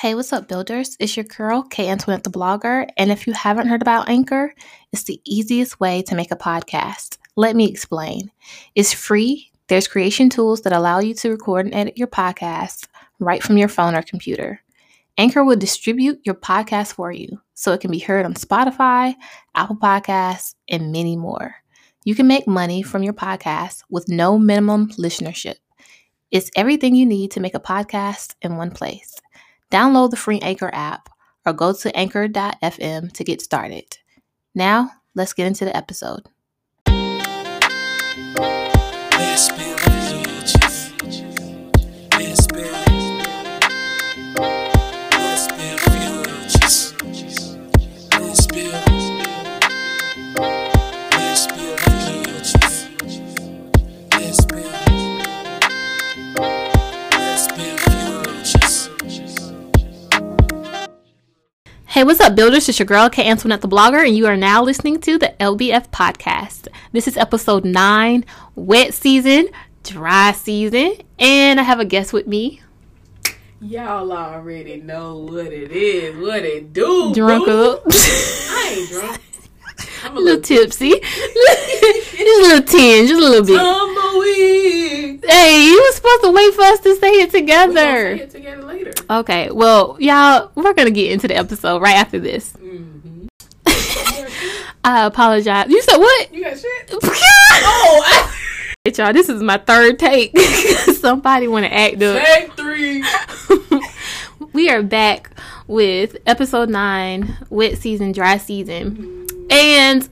Hey, what's up, builders? It's your girl, K Antoinette the blogger. And if you haven't heard about Anchor, it's the easiest way to make a podcast. Let me explain. It's free. There's creation tools that allow you to record and edit your podcast right from your phone or computer. Anchor will distribute your podcast for you so it can be heard on Spotify, Apple Podcasts, and many more. You can make money from your podcast with no minimum listenership. It's everything you need to make a podcast in one place. Download the free Anchor app or go to anchor.fm to get started. Now, let's get into the episode. What's up, builders? It's your girl, K Antoinette the blogger, and you are now listening to the LBF podcast. This is episode nine, wet season, dry season, and I have a guest with me. Y'all already know what it is, what it do. Drunk boo. up. I ain't drunk. I'm a a little little tipsy. just a little tinge, just a little bit. Hey, you were supposed to wait for us to say it gonna say together. it together later. Okay, well, y'all, we're gonna get into the episode right after this. Mm-hmm. I apologize. You said what? You got shit? oh, I- y'all, this is my third take. Somebody want to act up. Take three. we are back with episode nine, wet season, dry season, and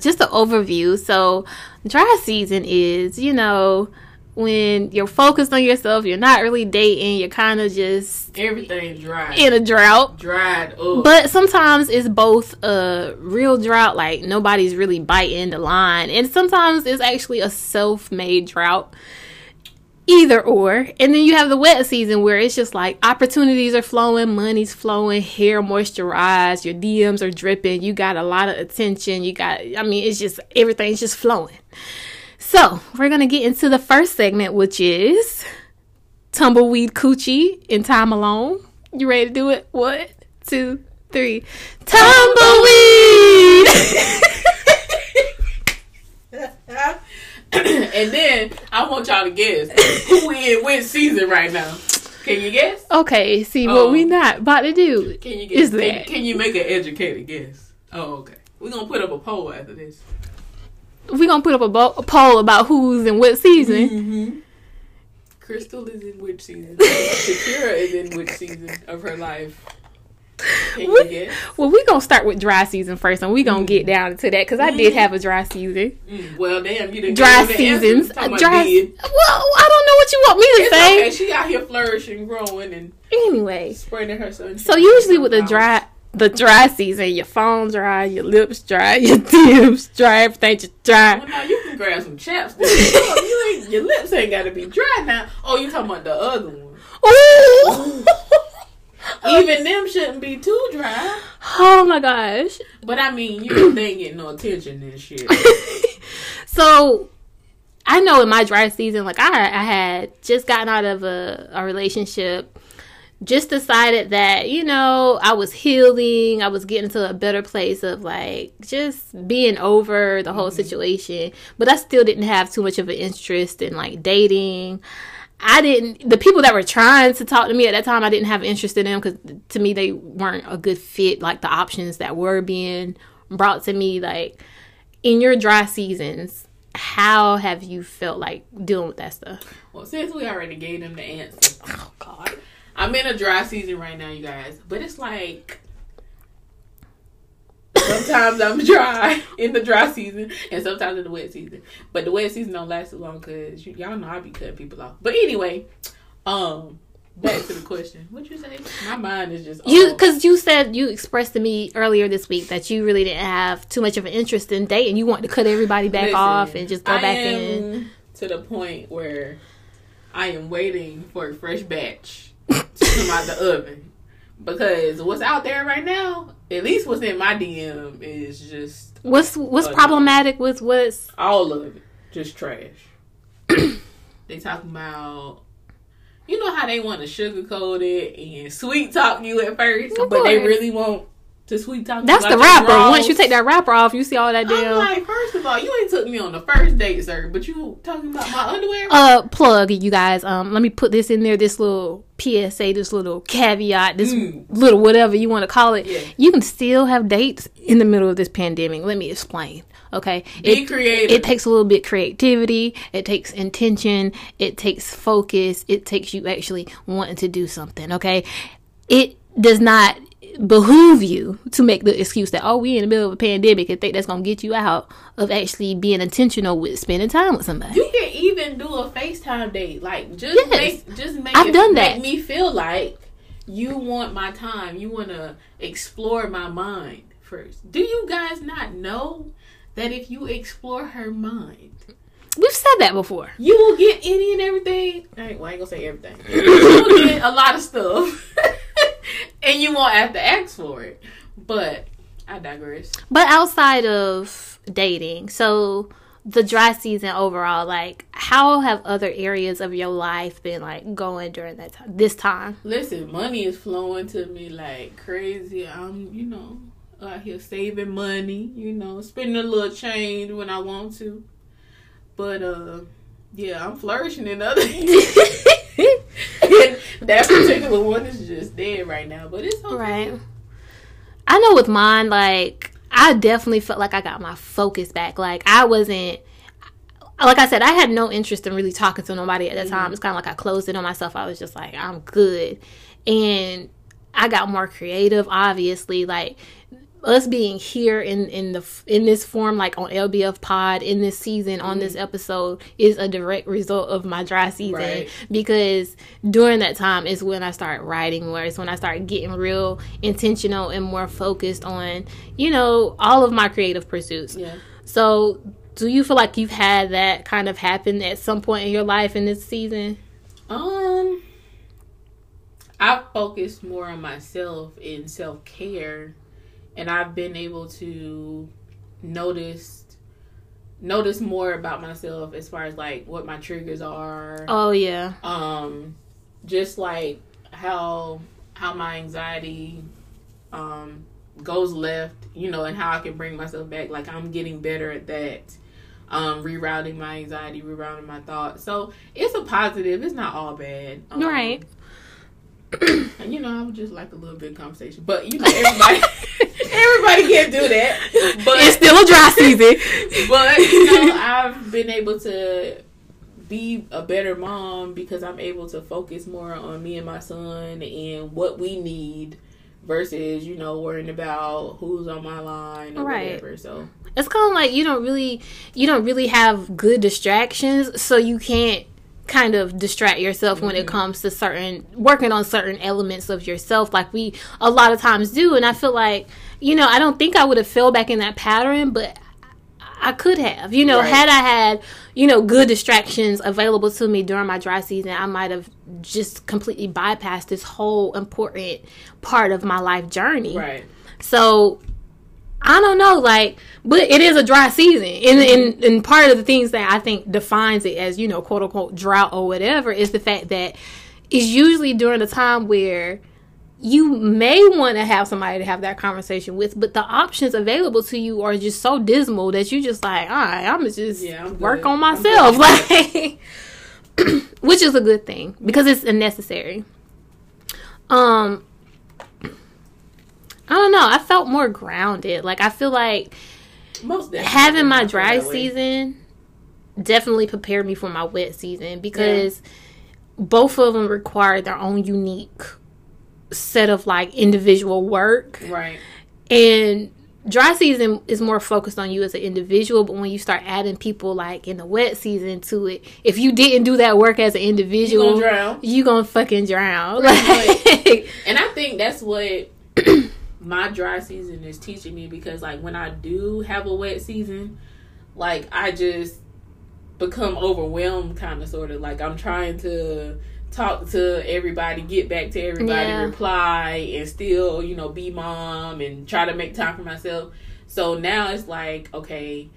just an overview. So, dry season is, you know, when you're focused on yourself, you're not really dating, you're kind of just Everything dry. in a drought. Dried up. But sometimes it's both a real drought, like nobody's really biting the line, and sometimes it's actually a self made drought. Either or. And then you have the wet season where it's just like opportunities are flowing, money's flowing, hair moisturized, your DMs are dripping, you got a lot of attention, you got, I mean, it's just everything's just flowing. So we're going to get into the first segment, which is tumbleweed coochie in time alone. You ready to do it? One, two, three. Tumbleweed! and then I want y'all to guess who in which season right now. Can you guess? okay, see what Oh. we not about to do. Can you guess? Is that- can you make an educated guess? Oh, okay. We're gonna put up a poll after this. We're gonna put up a, bo- a poll about who's in what season. Mm-hmm. Crystal is in which season? Shakira is in which season of her life? We-? Well, we gonna start with dry season first, and we're gonna get down to that because I did have a dry season. Mm, well, damn, you didn't Dry give me the answer. seasons, dry. Well, I don't know what you want me to It's say. okay. She out here flourishing, growing, and Anyway, spreading her sun. so usually with the dry, the dry season, your phone dry, your lips dry, your DMs dry, everything dry. Well, now you can grab some chapstick. Oh, you ain't, your lips ain't got to be dry now. Oh, you talking about the other one? Ooh. Oh, Even them shouldn't be too dry. Oh my gosh. But I mean, you they ain't getting no attention and shit. so I know in my dry season, like I, I had just gotten out of a, a relationship, just decided that, you know, I was healing, I was getting to a better place of like just being over the whole mm-hmm. situation. But I still didn't have too much of an interest in like dating. I didn't, the people that were trying to talk to me at that time, I didn't have interest in them because to me, they weren't a good fit, like the options that were being brought to me. Like, in your dry seasons, how have you felt like dealing with that stuff? Well, since we already gave them the answer, Oh God. I'm in a dry season right now, you guys. But it's like sometimes I'm dry in the dry season, and sometimes in the wet season. But the wet season don't last so long because y'all know I be cutting people off. But anyway, um, back to the question. What you say? My mind is just You, because you said you expressed to me earlier this week that you really didn't have too much of an interest in dating. You want to cut everybody back Listen, off and just go I back in. to the point where I am waiting for a fresh batch to come out the oven because what's out there right now, at least what's in my DM, is just What's what's no. problematic with what's all of it, just trash. they talking about you know how they want to sugarcoat it and sweet talk you at first, Of but they really want to sweet talk. That's the your wrapper. bras. Once you take that wrapper off, you see all that I'm damn. like, first of all, you ain't took me on the first date, sir, but you talking about my underwear? uh plug you guys um let me put this in there this little psa this little caveat this Mm. little whatever you want to call it Yeah. you can still have dates in the middle of this pandemic let me explain okay Be it, creative. it takes a little bit creativity it takes intention it takes focus it takes you actually wanting to do something okay it does not behoove you to make the excuse that oh we in the middle of a pandemic and think that's gonna get you out of actually being intentional with spending time with somebody You can even do a FaceTime date. Like just Yes. make just make I've it, done make me feel like you want my time. You want to explore my mind first. Do you guys not know that if you explore her mind, We've said that before. you will get any and everything? I ain't, well, I ain't gonna say everything. you will get a lot of stuff, and you won't have to ask for it. But I digress. But outside of dating, so the dry season overall, like how have other areas of your life been like going during that time this time? Listen, money is flowing to me like crazy. I'm, you know, out here saving money, you know, spending a little change when I want to. But uh yeah, I'm flourishing in other that particular one is just dead right now, but it's okay. Right. I know with mine, like I definitely felt like I got my focus back. Like I wasn't like I said, I had no interest in really talking to nobody at the time. Mm-hmm. It's kind of like I closed it on myself. I was just like, I'm good. And I got more creative, obviously. Like us being here in in the in this form like on LBF pod in this season on this episode is a direct result of my dry season. Right. because during that time is when I start writing more. It's when I start getting real intentional and more focused on you know all of my creative pursuits. Yeah. so do you feel like you've had that kind of happen at some point in your life in this season? Um I focused more on myself in self care and I've been able to notice notice more about myself as far as like what my triggers are. oh yeah Um just like how how my anxiety um goes left, you know, and how I can bring myself back. Like I'm getting better at that. Um, rerouting my anxiety, rerouting my thoughts. So it's a positive. It's not all bad. Um, Right. And you know, I would just like a little bit of conversation, but you know, everybody, everybody can't do that. But it's still a dry season but you know, I've been able to be a better mom because I'm able to focus more on me and my son and what we need versus you know worrying about who's on my line or Right. whatever. So it's kind of like you don't really you don't really have good distractions so you can't kind of distract yourself when it mm-hmm. comes to certain working on certain elements of yourself like we a lot of times do and i feel like you know i don't think i would have fell back in that pattern but I could have, you know, Right. had I had, you know, good distractions available to me during my dry season, I might have just completely bypassed this whole important part of my life journey. right, So I don't know, like, but it is a dry season, and mm-hmm. and and part of the things that I think defines it as you know, quote unquote drought or whatever is the fact that it's usually during a time where you may want to have somebody to have that conversation with, but the options available to you are just so dismal that you just like, all right, I'm just Yeah, I'm work good. on myself, like, which is a good thing because it's necessary. Um, I don't know. I felt more grounded. Like I feel like most having my dry season definitely prepared me for my wet season because both of them require their own unique set of like individual work right? and dry season is more focused on you as an individual but when you start adding people like in the wet season to it if you didn't do that work as an individual, You individual gonna drown. you gonna fucking drown like, And I think that's what my dry season is teaching me because like when I do have a wet season, like I just become overwhelmed kind of sort of like I'm trying to talk to everybody, get back to everybody, Yeah. reply and still, you know, be mom and try to make time for myself. So now it's like, okay,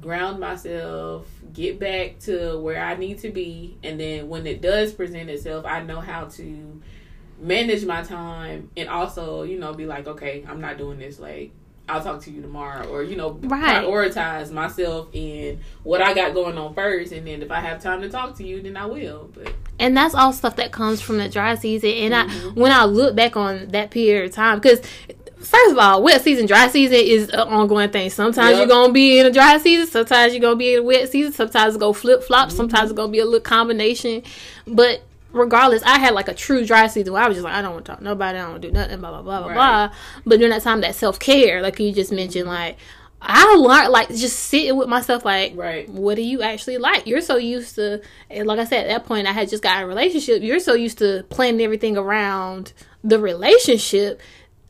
ground myself, get back to where I need to be, and then when it does present itself, I know how to manage my time and also, you know, be like, okay, I'm not doing this. Like, I'll talk to you tomorrow, or you know, Right. prioritize myself in what I got going on first, and then if I have time to talk to you, then I will. But and that's all stuff that comes from the dry season. And Mm-hmm. I, when I look back on that period of time, because first of all, wet season, dry season is an ongoing thing. Sometimes Yep. you're gonna be in a dry season, sometimes you're gonna be in a wet season. Sometimes it's gonna flip flop. Mm-hmm. Sometimes it's gonna be a little combination. But regardless, I had like a true dry season where I was just like, I don't want to talk to nobody. I don't want to do nothing. Blah blah blah blah Right. blah. But during that time, that self care, like you just mentioned, like. I learned like just sitting with myself like Right. what do you actually like? You're so used to, and like I said, at that point, I had just got a relationship. You're so used to planning everything around the relationship.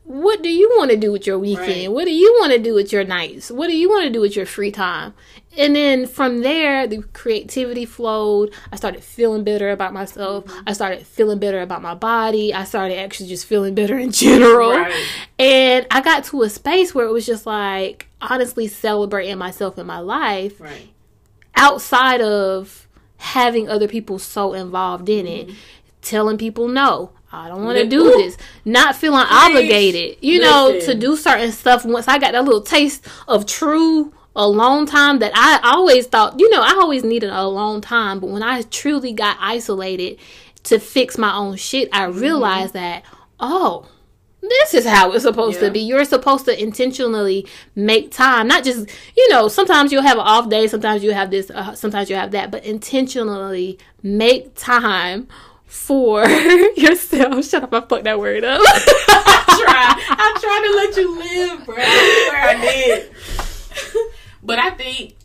What do you want to do with your weekend? Right. What do you want to do with your nights? What do you want to do with your free time? And then from there, the creativity flowed. I started feeling better about myself. Mm-hmm. I started feeling better about my body. I started actually just feeling better in general. Right. And I got to a space where it was just like honestly celebrating myself in my life right, outside of having other people so involved in it, telling people no. I don't want to do Ooh. this. Not feeling obligated, you know, to do certain stuff. Once I got that little taste of true alone time that I always thought, you know, I always needed a alone time. But when I truly got isolated to fix my own shit, I Mm-hmm. realized that, oh, this is how it's supposed Yeah. to be. You're supposed to intentionally make time, not just you know. Sometimes you'll have an off day, sometimes you have this, uh, sometimes you have that, but intentionally make time for yourself. Shut up! I fucked that word up. try. I'm trying to let you live, bro. I swear I did. But I think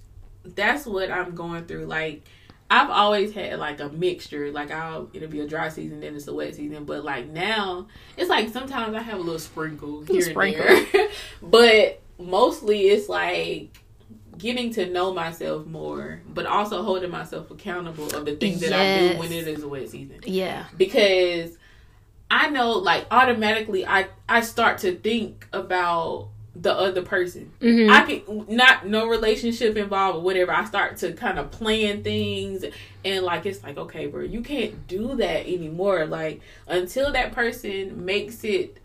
that's what I'm going through. Like I've always had like a mixture. Like I'll it'll be a dry season, then it's a wet season. But like now, it's like sometimes I have a little sprinkle here sprinkle. and there. but mostly it's like getting to know myself more, but also holding myself accountable of the things that I do when it is a wet season yeah, because I know like automatically I I start to think about the other person. Mhm. I can not no relationship involved or whatever. I start to kind of plan things and like it's like okay, bro, you can't do that anymore. Like until that person makes it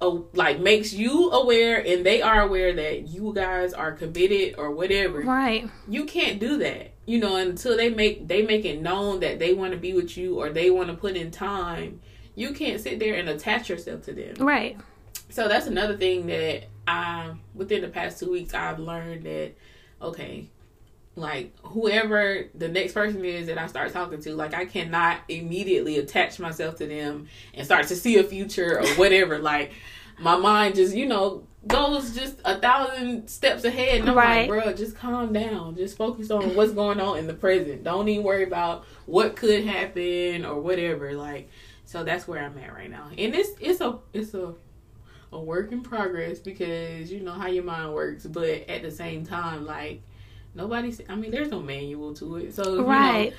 a, like makes you aware and they are aware that you guys are committed or whatever right. you can't do that you know until they make they make it known that they want to be with you or they want to put in time you can't sit there and attach yourself to them Right. so that's another thing that i within the past two weeks i've learned that okay like whoever the next person is that i start talking to like i cannot immediately attach myself to them and start to see a future or whatever. Like my mind just you know goes just a thousand steps ahead. And i'm Right. like bro just calm down. Just focus on what's going on in the present. Don't even worry about what could happen or whatever. Like so that's where i'm at right now. And it's it's a it's a a work in progress because you know how your mind works but at the same time like nobody's i mean there's no manual to it so you know, Right.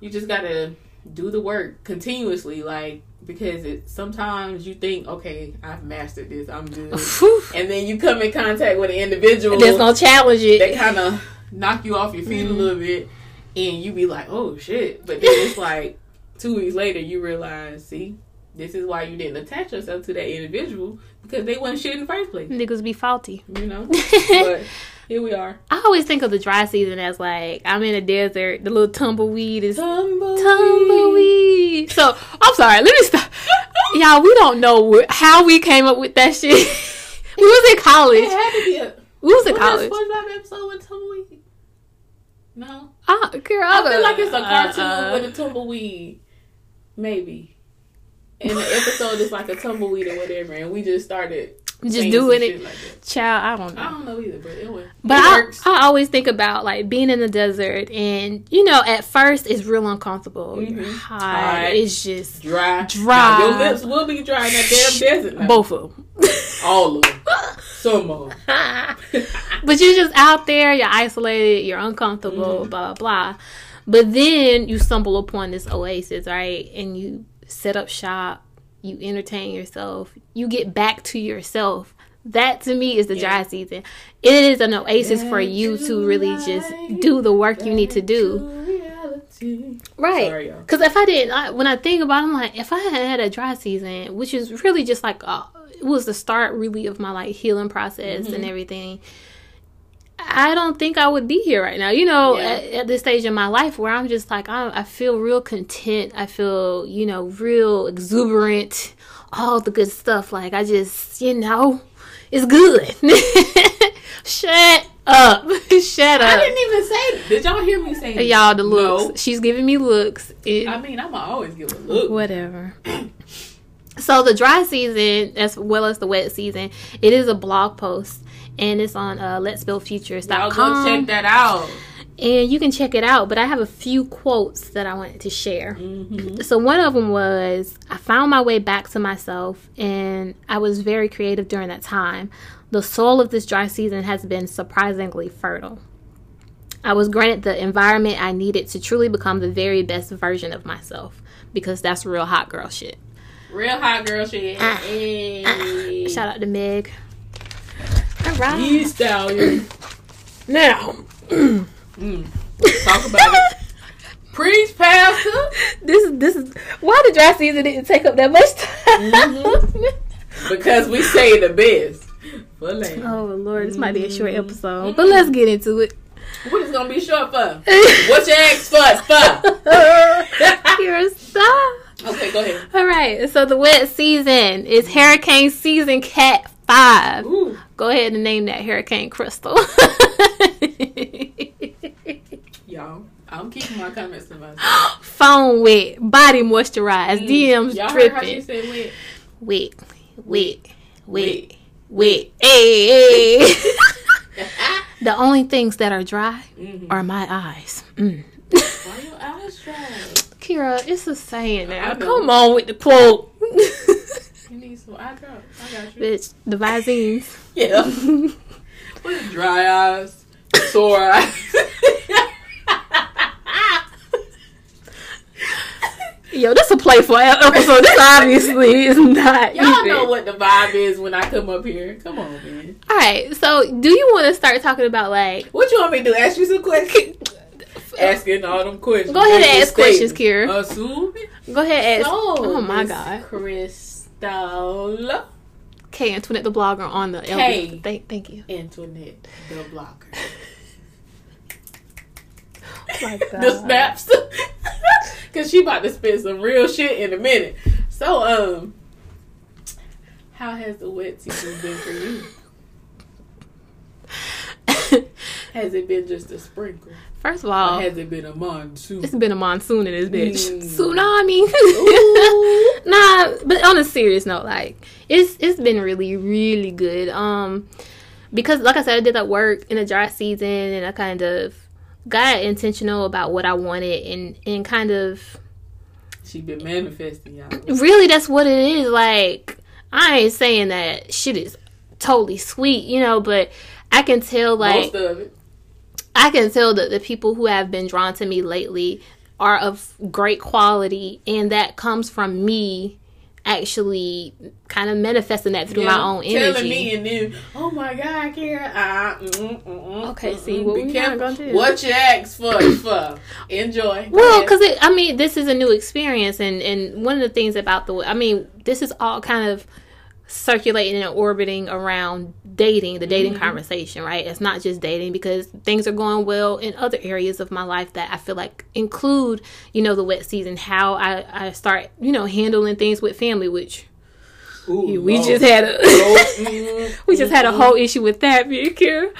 you just gotta do the work continuously like because it sometimes you think okay i've mastered this i'm good and then you come in contact with an individual That's gonna challenge that it. kind of knock you off your feet Mm-hmm. a little bit and you be like oh shit but then it's like two weeks later you realize see this is why you didn't attach yourself to that individual because they wasn't shit in the first place Niggas be faulty. you know but here we are I always think of the dry season as like I'm in a desert. The little tumbleweed is tumbleweed tumbleweed. So I'm sorry. Let me stop. Y'all, we don't know wh- how we came up with that shit. we was in it college. had to be a We was in college. SpongeBob episode with tumbleweed no Ah, girl, I feel like it's a cartoon uh, with a tumbleweed. Maybe. And the episode is like a tumbleweed or whatever, and we just started just doing it. Like. Child, I don't know. I don't know either, but it was. But I. I always think about like being in the desert, and you know, at first it's real uncomfortable. You're Mhm. hot. Hot. It's just dry, Dry. Now, your lips will be dry in that damn desert. Now. both of them. All of them. Some of them. but you're just out there, you're isolated, you're uncomfortable, Mhm. blah, blah, blah. But then you stumble upon this oasis, right? And you set up shop, you entertain yourself, you get back to yourself. That to me is the dry season. It is an oasis for you to really just do the work you need to do. Right. Because if I didn't, I, when I think about it, I'm like, if I had had a dry season, which is really just like, uh, it was the start really of my like healing process Mm-hmm. and everything. I don't think I would be here right now. You know, Yeah. at, at this stage in my life where I'm just like, I, I feel real content. I feel, you know, real exuberant, all the good stuff. Like, I just, you know, it's good. Shut up. Shut up. I didn't even say. Did y'all hear me say? Y'all, the No. looks. She's giving me looks. It- I mean, I'm always give a look. whatever. So the dry season, as well as the wet season, it is a blog post, and it's on uh, Y'all go letsbuildfutures.com, check that out. and you can check it out. But I have a few quotes that I wanted to share. Mm-hmm. So one of them was, "I found my way back to myself, and I was very creative during that time. The soil of this dry season has been surprisingly fertile." I was granted the environment I needed to truly become the very best version of myself because that's real hot girl shit. Real hot girl shit. Ah. Hey. Shout out to Meg. All right. You stallion. Now, mm. Talk about it. Preach, pastor. this is this is why the dry season didn't take up that much time. Mm-hmm. Because we say the best. Oh Lord, this might be a short mm-hmm. episode, but let's get into it. What is gonna be short for? What you ask for? For? Kira, stop. Okay, go ahead. All right, so the wet season is hurricane season cat five. Ooh. Go ahead and name that hurricane crystal. Y'all, I'm keeping my comments to myself. Phone wet, body moisturized, DMs Mm. Y'all heard how she dripping. said wet? Wet, wet, wet, wet. Hey, hey. the only things that are dry Mhm. are my eyes. Mm. Why your eyes dry? Kira, it's a saying now. Come on with the quote. You need some eye drop. I got you. Bitch, the Visines. Yeah. What is dry eyes? Sore eyes. Yo, this a playful episode. This obviously is not. Y'all even. know what the vibe is when I come up here. Come on, man. All right, so do you want to start talking about like? What you want me to do? Ask you some questions? Asking all them questions. Go ahead and ask questions. Kira. Assuming. Go ahead, ask. So, oh my God, God, Crystal K Antoinette the blogger on the K. LB. Thank, thank you. Antoinette, the blogger. Oh the snaps. Cause she about to spit some real shit in a minute. So, um, how has the wet season been for you? Has it been just a sprinkle? First of Or all, has it been a monsoon? it's been a monsoon in this bitch. Mm. Tsunami. Nah, but on a serious note, like it's it's been really really good. Um, because like I said, I did that work in the dry season, and I kind of got intentional about what I wanted, and and kind of She been manifesting, y'all. really that's what it is. Like I ain't saying that shit is totally sweet, you know, but I can tell like Most of it. I can tell that the people who have been drawn to me lately are of great quality, and that comes from me actually kind of manifesting that through my own energy. Telling me and then, oh my God, Kara. Uh, mm, mm, mm, Okay, see, what be we not careful. gonna do. What you ask for for. Enjoy. Well, because I mean, this is a new experience, and and one of the things about the, I mean, this is all kind of circulating and orbiting around dating, the dating mm-hmm. conversation, right? It's not just dating because things are going well in other areas of my life that I feel like include, you know, the wet season, how I I start, you know, handling things with family, which Ooh, we just had a. We just had a whole issue with that here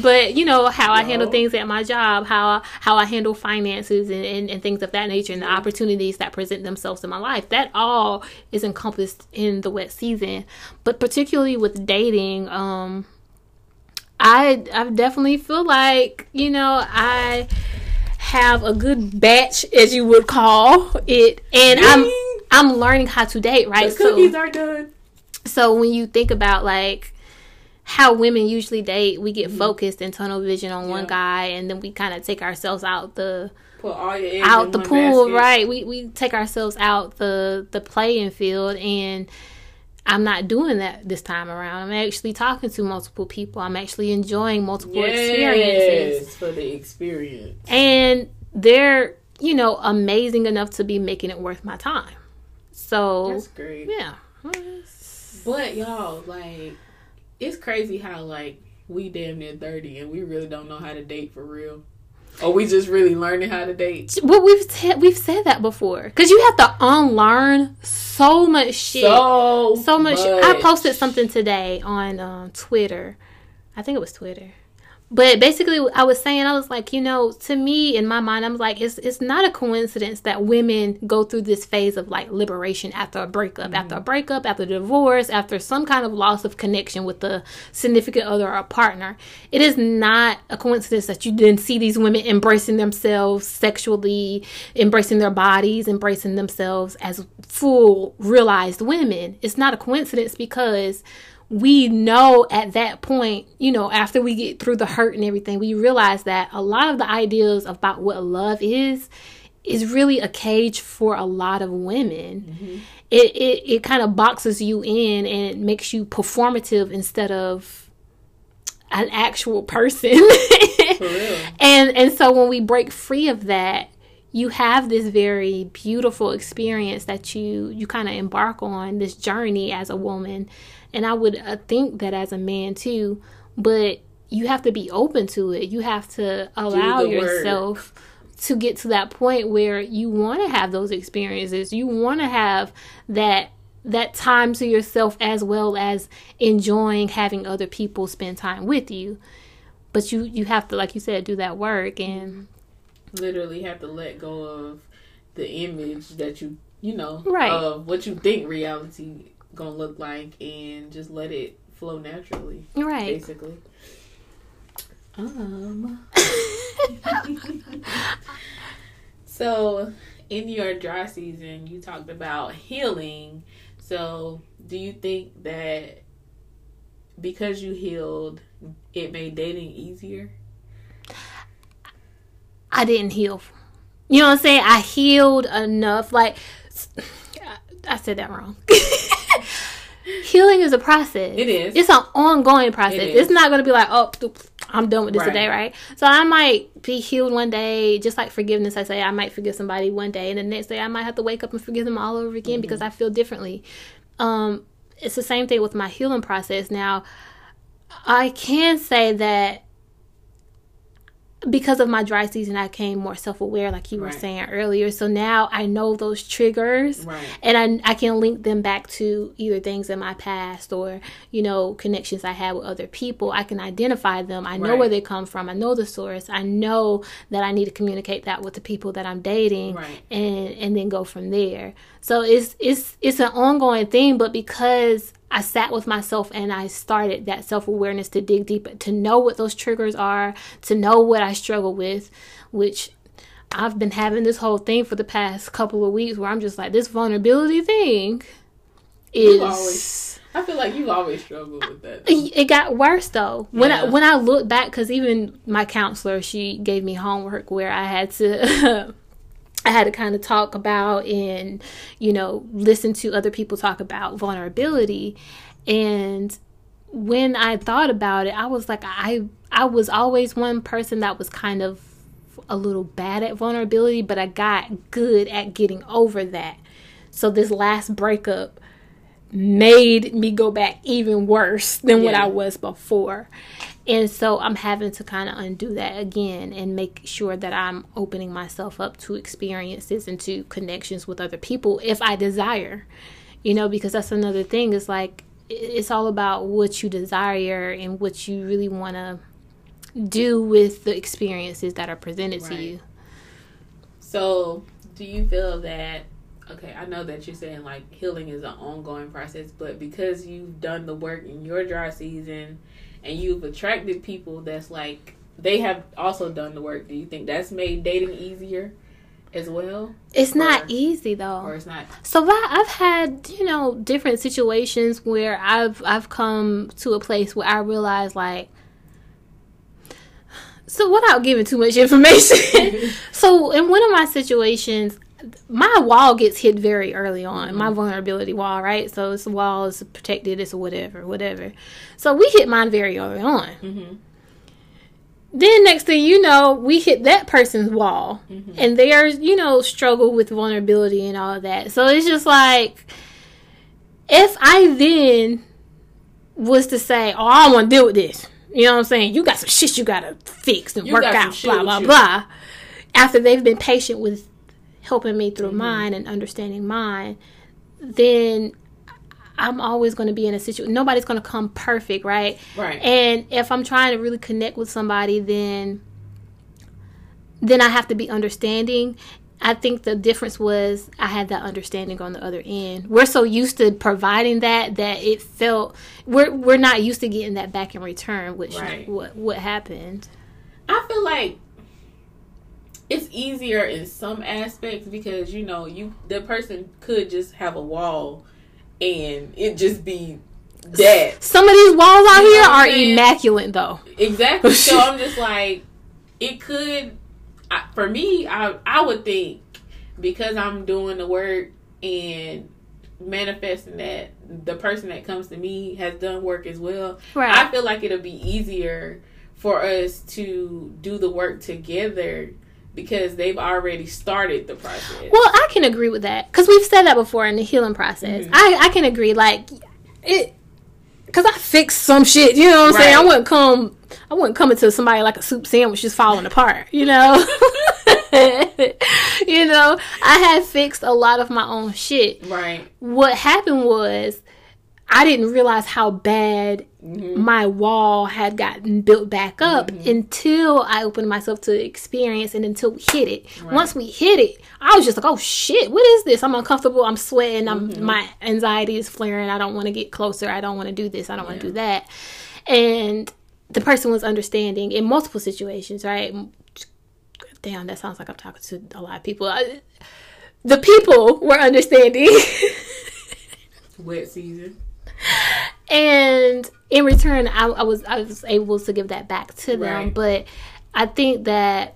but you know how i handle things at my job how how i handle finances and, and, and things of that nature and the opportunities that present themselves in my life that all is encompassed in the wet season. But particularly with dating um i i definitely feel like you know i have a good batch as you would call it and i'm. I'm learning how to date right The cookies are done. so when you think about like how women usually date, we Mm-hmm. get focused and tunnel vision on one guy, and then we kind of take ourselves out the Put all your eggs out the pool, basket. right? We we take ourselves out the the playing field, and I'm not doing that this time around. I'm actually talking to multiple people. I'm actually enjoying multiple experiences. For the experience. And they're, you know, amazing enough to be making it worth my time. So, That's great. yeah. But y'all, like, it's crazy how like we damn near thirty and we really don't know how to date for real. Or we just really learning how to date. Well, we've t- we've said that before because you have to unlearn so much shit. So so much. I posted something today on um, Twitter. I think it was Twitter. But basically, I was saying, I was like, you know, to me, in my mind, I'm like, it's it's not a coincidence that women go through this phase of like liberation after a breakup, after a mm-hmm. breakup, after divorce, after some kind of loss of connection with the significant other or partner. It is not a coincidence that you then see these women embracing themselves sexually, embracing their bodies, embracing themselves as full realized women. It's not a coincidence because we know at that point, you know, after we get through the hurt and everything, we realize that a lot of the ideas about what love is is really a cage for a lot of women. Mm-hmm. It it, it kind of boxes you in and it makes you performative instead of an actual person. And and so when we break free of that you have this very beautiful experience that you you kind of embark on this journey as a woman and i would uh, think that as a man too but you have to be open to it you have to allow the work. yourself to get to that point where you want to have those experiences you want to have that that time to yourself as well as enjoying having other people spend time with you but you you have to like you said do that work and Literally have to let go of the image that you you know Right. of what you think reality gonna look like and just let it flow naturally. right Basically. Um So in your dry season you talked about healing. So do you think that because you healed it made dating easier? i didn't heal you know what i'm saying i healed enough like i said that wrong healing is a process It is. it's an ongoing process It it's not going to be like oh i'm done with this Right. today right so i might be healed one day just like forgiveness i say i might forgive somebody one day and the next day i might have to wake up and forgive them all over again Mm-hmm. because i feel differently um it's the same thing with my healing process now i can say that because of my dry season, I came more self aware, like you were saying earlier. So now I know those triggers, Right. and I, I can link them back to either things in my past or you know connections I had with other people. I can identify them. I know Right. where they come from. I know the source. I know that I need to communicate that with the people that I'm dating, Right. and and then go from there. So it's it's it's an ongoing thing, but because I sat with myself and I started that self awareness to dig deeper, to know what those triggers are, to know what I struggle with, which I've been having this whole thing for the past couple of weeks where I'm just like, this vulnerability thing is. always- I feel like you've always struggle with that. It got worse though. When I Yeah. when I look back, because even my counselor, she gave me homework where I had to, I had to kind of talk about and you know listen to other people talk about vulnerability, and when I thought about it, I was like, I I was always one person that was kind of a little bad at vulnerability, but I got good at getting over that. So this last breakup made me go back even worse than what I was before. And so I'm having to kind of undo that again and make sure that I'm opening myself up to experiences and to connections with other people if I desire. You know, because that's another thing It's like it's all about what you desire and what you really want to do with the experiences that are presented to you. So, do you feel that? Okay, I know that you're saying like healing is an ongoing process, but because you've done the work in your dry season and you've attracted people that's like they have also done the work, do you think that's made dating easier as well, It's not easy though. or it's not? So I, I've had you know different situations where I've I've come to a place where I realize like. So without giving too much information, so in one of my situations, my wall gets hit very early on, my vulnerability wall, right? So it's a wall, it's protected, it's whatever, whatever. So we hit mine very early on. Mm-hmm. Then next thing you know, we hit that person's wall, and there's you know struggle with vulnerability and all that. So it's just like if I then was to say, "Oh, I want to deal with this," you know what I'm saying? You got some shit you gotta fix and You work out, blah blah you. blah. After they've been patient with helping me Mm-hmm. through mine and understanding mine, then I'm always going to be in a situation. Nobody's going to come perfect, right? Right. And if I'm trying to really connect with somebody, then then I have to be understanding. I think the difference was I had that understanding on the other end. We're so used to providing that that it felt we're we're not used to getting that back in return, which Right. what what happened. I feel like it's easier in some aspects because you know you the person could just have a wall and it just be that Some of these walls out You here are saying? immaculate, though. exactly. So I'm just like it could I, for me. I I would think because I'm doing the work and manifesting that the person that comes to me has done work as well. Right. I feel like it'll be easier for us to do the work together because they've already started the process. Well, I can agree with that because we've said that before in the healing process. Mhm. I I can agree, like it, because I fixed some shit. You know what I'm saying? I wouldn't come. I wouldn't come into somebody like a soup sandwich just falling apart. You know. you know, I had fixed a lot of my own shit. right. What happened was I didn't realize how bad Mm-hmm. my wall had gotten built back up until I opened myself to experience and until we hit it. Once we hit it, I was just like, "Oh shit, what is this? I'm uncomfortable. I'm sweating. I'm Mm-hmm. my anxiety is flaring. I don't want to get closer. I don't want to do this. I don't want to do that." And the person was understanding in multiple situations, right? Damn, that sounds like I'm talking to a lot of people. I, the people were understanding. Wet season. And in return I, I was i was able to give that back to them Right. but i think that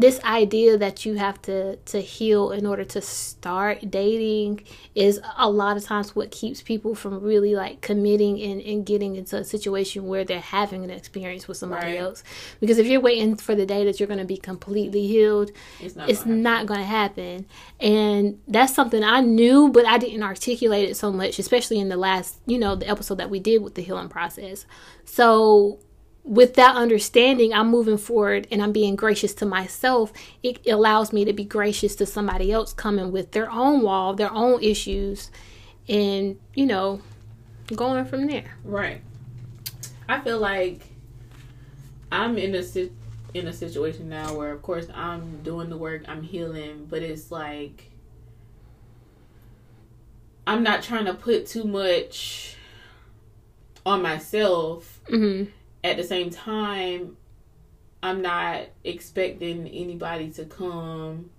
this idea that you have to to heal in order to start dating is a lot of times what keeps people from really like committing and, and getting into a situation where they're having an experience with somebody Right. else because if you're waiting for the day that you're going to be completely healed It's not. it's gonna happen. not going to happen and that's something i knew but i didn't articulate it so much especially in the last you know the episode that we did with the healing process so with that understanding i'm moving forward and i'm being gracious to myself it allows me to be gracious to somebody else coming with their own wall their own issues and you know going from there Right. I feel like I'm in a in a situation now where, of course, I'm doing the work, I'm healing, but it's like I'm not trying to put too much on myself. hmm At the same time, I'm not expecting anybody to come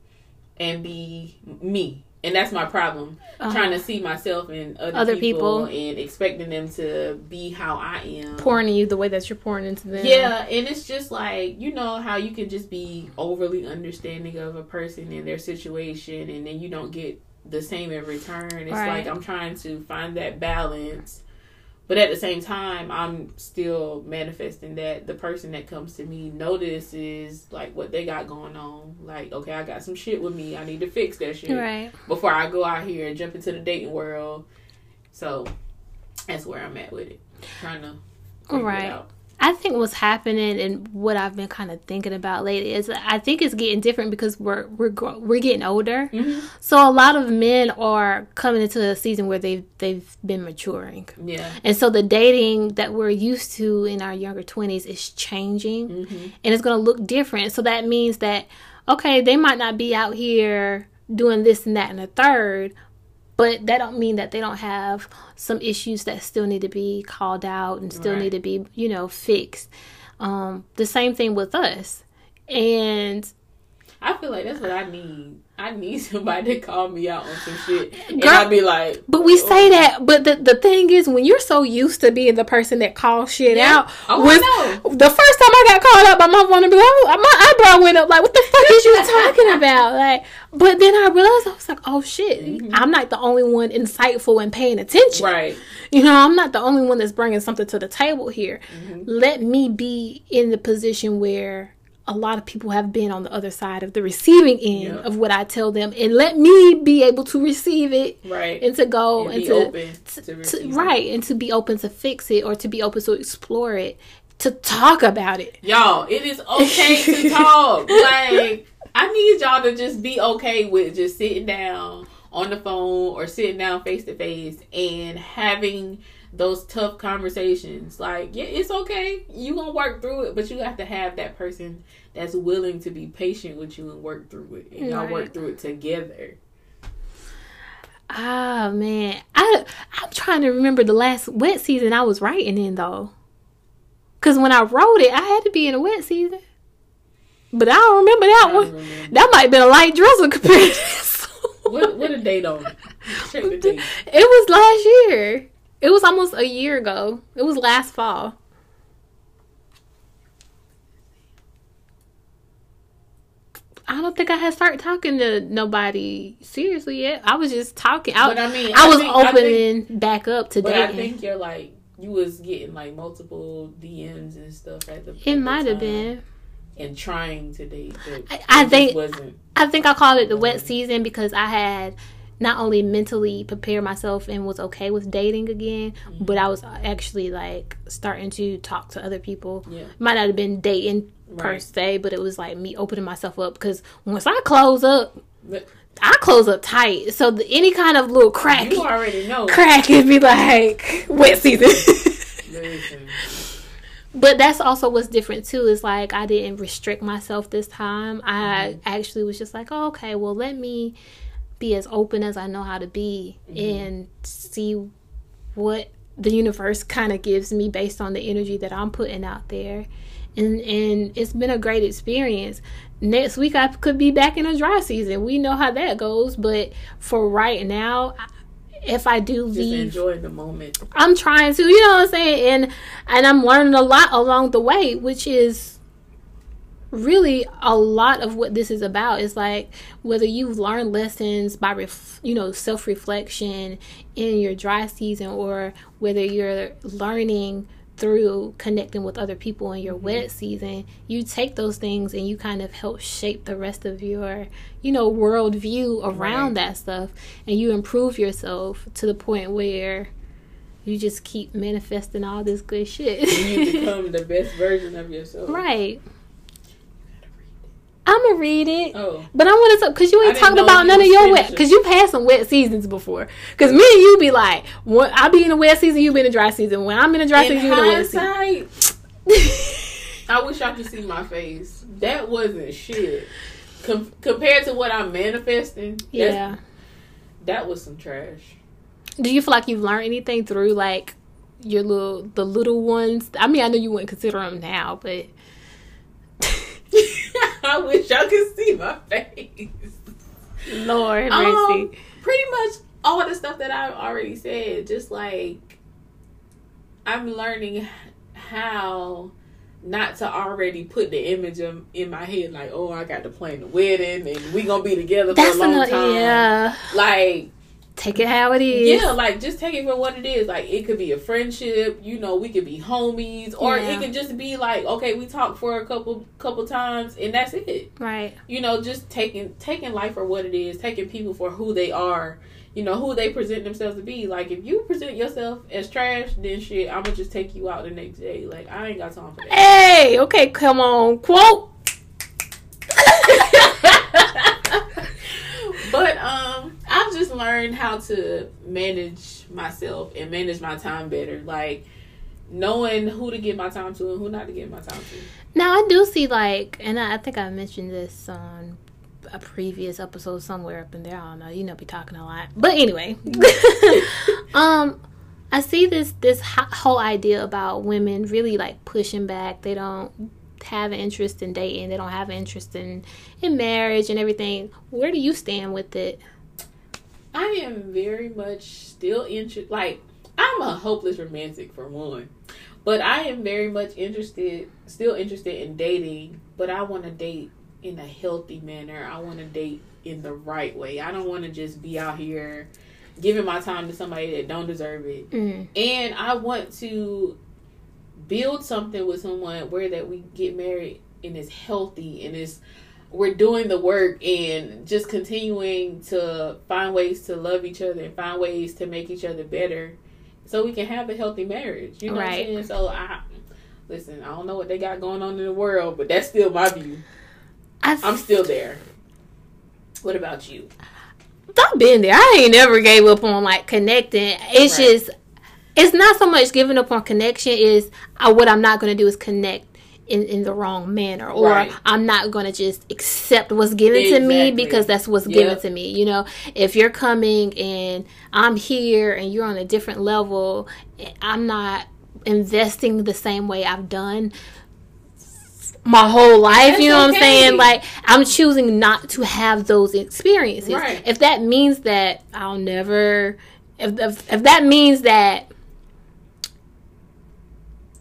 and be me. And that's my problem. Uh-huh. Trying to see myself in other, Other people, people. and expecting them to be how I am. pouring in you the way that you're pouring into them Yeah, and it's just like you know how you can just be overly understanding of a person and their situation, and then you don't get the same in return. It's Right. like I'm trying to find that balance, but at the same time, I'm still manifesting that the person that comes to me notices like what they got going on. Like, okay, I got some shit with me. I need to fix that shit right before I go out here and jump into the dating world. So that's where I'm at with it. Trying to figure Right. it out. I think what's happening and what I've been kind of thinking about lately is I think it's getting different because we're we're we're getting older. Mhm. So a lot of men are coming into a season where they've they've been maturing, Yeah. and so the dating that we're used to in our younger twenties is changing, Mm-hmm. and it's going to look different. So that means that okay, they might not be out here doing this and that and a third, but that don't mean that they don't have some issues that still need to be called out and still Right. need to be you know fixed. Um, the same thing with us, and I feel like that's what I need. I need somebody to call me out on some shit, and I'd be like, But we oh. say that, but the, the thing is, when you're so used to being the person that calls shit Yeah. out, Oh, I know. the first time I got called out by my vulnerability, I was- my eyebrow went up. Like, what the fuck is you talking about? Like, but then I realized I was like, oh shit, I'm not the only one insightful and paying attention. right, You know, I'm not the only one that's bringing something to the table here. Mm-hmm. Let me be in the position where a lot of people have been on the other side of the receiving end Yeah. of what I tell them, and let me be able to receive it right, and to go And and, be to, open to- to to- right and to be open to fix it or to be open to explore it to talk about it y'all. It is okay to talk. Like I need y'all to just be okay with just sitting down on the phone or sitting down face to face and having those tough conversations. Like, yeah, it's okay. You gonna work through it, but you have to have that person that's willing to be patient with you and work through it. And y'all Right. work through it together. ah man i i'm trying to remember the last wet season i was writing in though because when i wrote it i had to be in a wet season but i don't remember that one don't remember. that might have been a light drizzle compared to this What what a date on it? Check the date. it was last year it was almost a year ago it was last fall I don't think I had started talking to nobody seriously yet. I was just talking. I, But I mean, I I was think- I opening back up to But I think you're like you was getting like multiple DMs and stuff at the. it might have been. And trying to date, but I- I think- wasn't. I think I called it the wet season because I had not only mentally prepared myself and was okay with dating again, Mm-hmm. but I was actually like starting to talk to other people. Yeah. Might not have been dating per Right. se, but it was like me opening myself up because once I close up, But I close up tight. So the, any kind of little crack, you already know. crack, it'd be like wet season. But that's also what's different too. Is like I didn't restrict myself this time. I Mm-hmm. actually was just like, oh, okay, well, let me be as open as I know how to be Mm-hmm. and see what the universe kind of gives me based on the energy that I'm putting out there. And and it's been a great experience. Next week I could be back in a dry season. We know how that goes, but for right now, I- if I do just leave enjoy the moment. I'm trying to, you know what I'm saying? And and I'm learning a lot along the way, which is really a lot of what this is about is like whether you've learned lessons by ref, you know self-reflection in your dry season or whether you're learning through connecting with other people in your mm-hmm. wet season you take those things and you kind of help shape the rest of your you know worldview around Right. that stuff and you improve yourself to the point where you just keep manifesting all this good shit You become the best version of yourself. right I'm gonna read it. Oh, But I want to talk because you ain't talking about none of your wet because you've had some wet seasons before. Because me and you be like, what, I be in a wet season, you be in a dry season. When I'm in a dry in season, you in a wet season. I wish y'all could see my face. That wasn't shit. Com- compared to what I'm manifesting, yeah. that was some trash. Do you feel like you've learned anything through like your little the little ones? I mean, I know you wouldn't consider them now, but I wish y'all could see my face. Lord mercy. Um, pretty much all the stuff that I've already said. Just like I'm learning how not to already put the image of, in my head like, oh, I got to plan the wedding and we gonna be together for That's a long another time. yeah. Like Take it how it is. yeah, like just take it for what it is. Like it could be a friendship, you know, we could be homies, or Yeah. it could just be like, okay, we talked for a couple couple times and that's it Right. you know, just taking taking life for what it is, taking people for who they are, you know, who they present themselves to be. Like if you present yourself as trash, then shit, I'ma just take you out the next day. Like I ain't got time for that. Hey, okay, come on, quote. but um just learned how to manage myself and manage my time better. Like knowing who to give my time to and who not to give my time to. Now I do see like, and I, I think I mentioned this on a previous episode somewhere up in there. I don't know. You know, be talking a lot, but anyway, um, I see this this whole idea about women really like pushing back. They don't have an interest in dating. They don't have an interest in in marriage and everything. Where do you stand with it? I am very much still interested. Like, I'm a hopeless romantic for one, but I am very much interested, still interested in dating. But I want to date in a healthy manner. I want to date in the right way. I don't want to just be out here giving my time to somebody that don't deserve it. Mm. And I want to build something with someone where that we get married and it's healthy and it's we're doing the work and just continuing to find ways to love each other and find ways to make each other better so we can have a healthy marriage. You know what I'm saying? So I listen, I don't know what they got going on in the world, but that's still my view. I'm still there. What about you? I've been there. I ain't never gave up on like connecting. It's Right. just it's not so much giving up on connection. Is uh, what I'm not going to do is connect. In, in the wrong manner, or Right. I'm not gonna just accept what's given to me because that's what's given to me. You know, if you're coming and I'm here and you're on a different level, I'm not investing the same way I've done my whole life. That's you know what I'm saying? Like I'm choosing not to have those experiences. Right. If that means that I'll never, if if, if that means that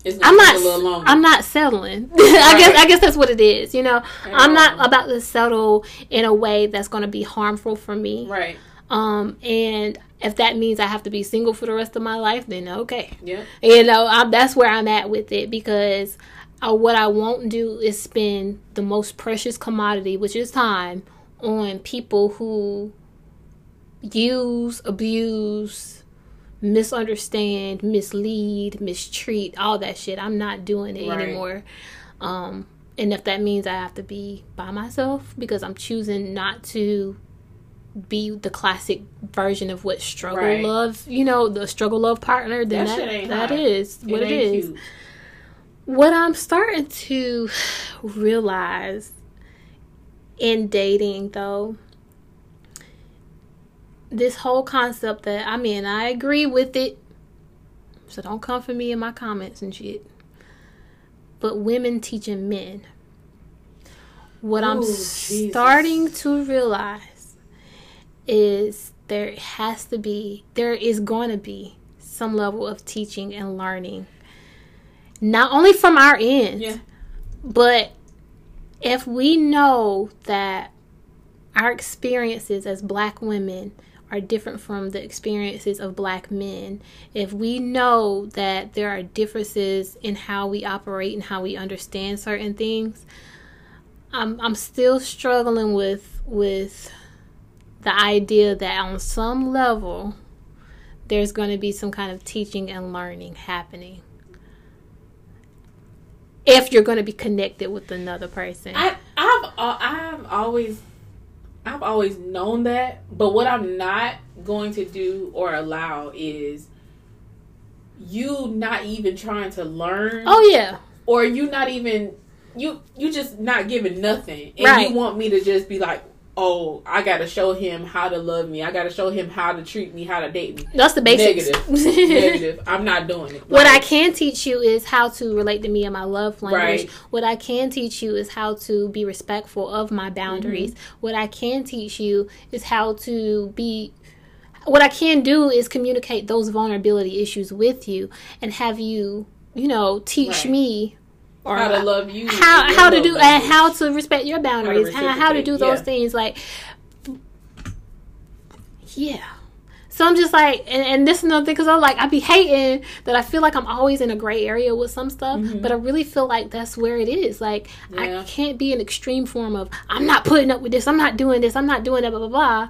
I'm not, a little longer. I'm not settling. I guess I guess that's what it is. You know, At I'm not about to settle in a way that's going to be harmful for me. right. Um, and if that means I have to be single for the rest of my life, then okay. Yeah. You know, i that's where I'm at with it because uh, what I won't do is spend the most precious commodity, which is time, on people who use, abuse, misunderstand, mislead, mistreat, all that shit. I'm not doing it Right. anymore. Um, and if that means I have to be by myself because I'm choosing not to be the classic version of what struggle Right. love, you know, the struggle love partner, then That that, ain't that hot. what it ain't cute. What I'm starting to realize in dating, though, this whole concept that I mean, I agree with it. So don't come for me in my comments and shit. But women teaching men. What I'm Jesus. starting to realize is there has to be, there is going to be some level of teaching and learning. Not only from our end, Yeah. but if we know that our experiences as black women are different from the experiences of black men, if we know that there are differences in how we operate and how we understand certain things, I'm I'm still struggling with with the idea that on some level there's going to be some kind of teaching and learning happening if you're going to be connected with another person. I I've uh, I've always I've always known that, but what I'm not going to do or allow is you not even trying to learn. Oh yeah, or you not even you you just not giving nothing. And Right. you want me to just be like oh i gotta show him how to love me i gotta show him how to treat me how to date me that's the basics. negative Negative. i'm not doing it What I can teach you is how to relate to me in my love language. Right. What I can teach you is how to be respectful of my boundaries. Mm-hmm. What I can teach you is how to be what I can do is communicate those vulnerability issues with you and have you, you know, teach Right. me or how to love you how how to do and how to respect your boundaries, how, how to do those yeah. things like yeah. So I'm just like, and, and this is another thing because I'm like, I be hating that I feel like I'm always in a gray area with some stuff, but I really feel like that's where it is. Like, Mm-hmm. Yeah. I can't be an extreme form of I'm not putting up with this, I'm not doing this, I'm not doing that, blah blah blah.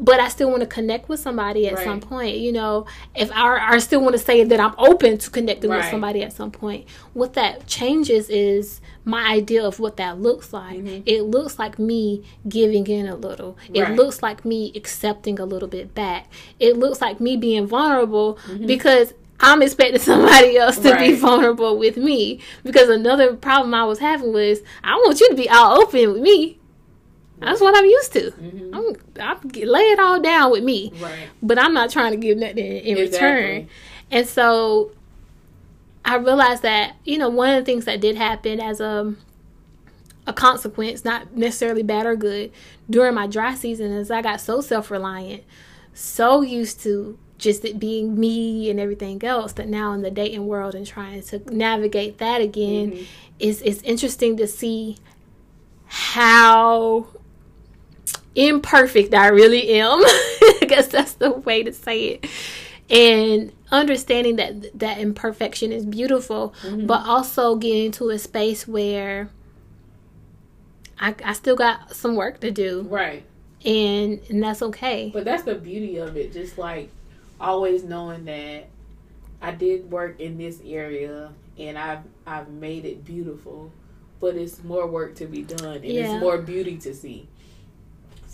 But I still want to connect with somebody at some point. You know, if I, I still want to say that I'm open to connecting with somebody at some point. What that changes is my idea of what that looks like. It looks like me giving in a little. It Mm-hmm. Right. looks like me accepting a little bit back. It looks like me being vulnerable because I'm expecting somebody else to be Mm-hmm. Vulnerable with me. Because another problem I was having was I want you to be all open with me. That's what I'm used to. Mm-hmm. I'm, I'm lay it all down with me, right but I'm not trying to give nothing in, Exactly. return. And so I realized that you know one of the things that did happen as a a consequence, not necessarily bad or good, during my dry season is I got so self reliant, so used to just it being me and everything else that now in the dating world and trying to navigate that again mm-hmm. is it's interesting to see how imperfect I really am. I guess that's the way to say it. And understanding that that imperfection is beautiful, mm-hmm. but also getting to a space where I, I still got some work to do, Right. and and that's okay. But that's the beauty of it. Just like always knowing that I did work in this area and I've I've made it beautiful. But it's more work to be done and Yeah. it's more beauty to see.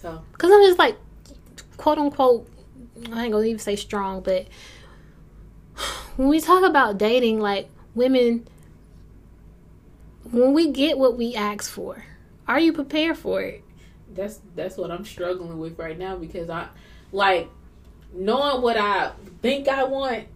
So Because I'm just like, quote unquote, I ain't gonna even say strong, but when we talk about dating, like women, when we get what we ask for, are you prepared for it? that's that's what I'm struggling with right now because I like knowing what I think I want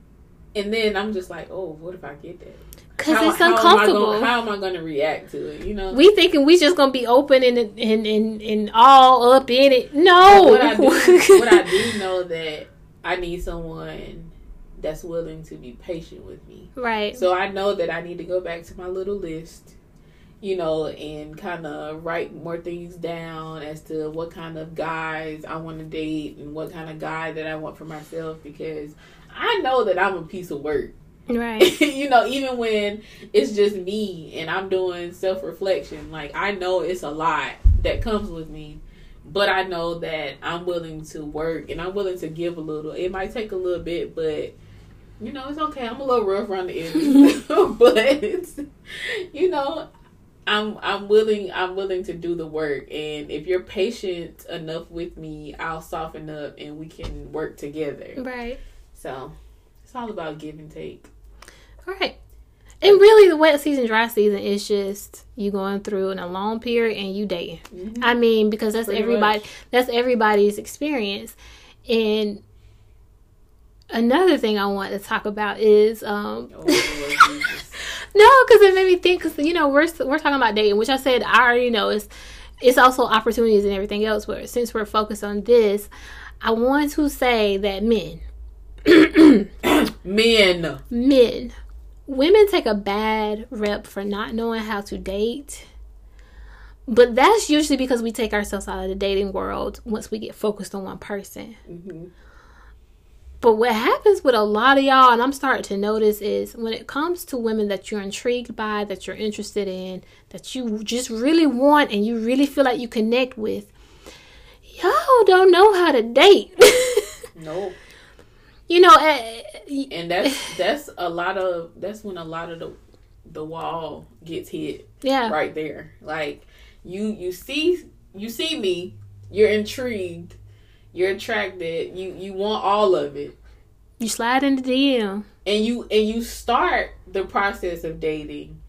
and then I'm just like, oh, what if I get that? Because it's how am uncomfortable. gonna- how am I going to react to it? You know, we thinking we just gonna be open and and, and and all up in it. No. what I do, what I do know that I need someone that's willing to be patient with me. right. So I know that I need to go back to my little list, you know, and kind of write more things down as to what kind of guys I want to date and what kind of guy that I want for myself because I know that I'm a piece of work. Right. you know, even when it's just me and I'm doing self reflection, like I know it's a lot that comes with me, but I know that I'm willing to work and I'm willing to give a little. It might take a little bit, but you know, it's okay. I'm a little rough around the edges, but you know, I'm I'm willing I'm willing to do the work and if you're patient enough with me, I'll soften up and we can work together. Right. So, it's all about give and take. Right. And really, the wet season, dry season is just you going through in a long period and you dating. I mean, because that's Pretty everybody. much. That's everybody's experience. And another thing I want to talk about is um, Oh, no, because it made me think. Because you know we're we're talking about dating, which I said I already know is it's also opportunities and everything else. Where since we're focused on this, I want to say that men, Men. men, women take a bad rep for not knowing how to date. But that's usually because we take ourselves out of the dating world once we get focused on one person. Mhm. But what happens with a lot of y'all, and I'm starting to notice, is when it comes to women that you're intrigued by, that you're interested in, that you just really want, and you really feel like you connect with, y'all don't know how to date. Nope. You know, eh, And that's that's a lot of that's when a lot of the the wall gets hit yeah, right there. Like you you see you see me, you're intrigued, you're attracted, you you want all of it. you slide into the DM. And you and you start the process of dating.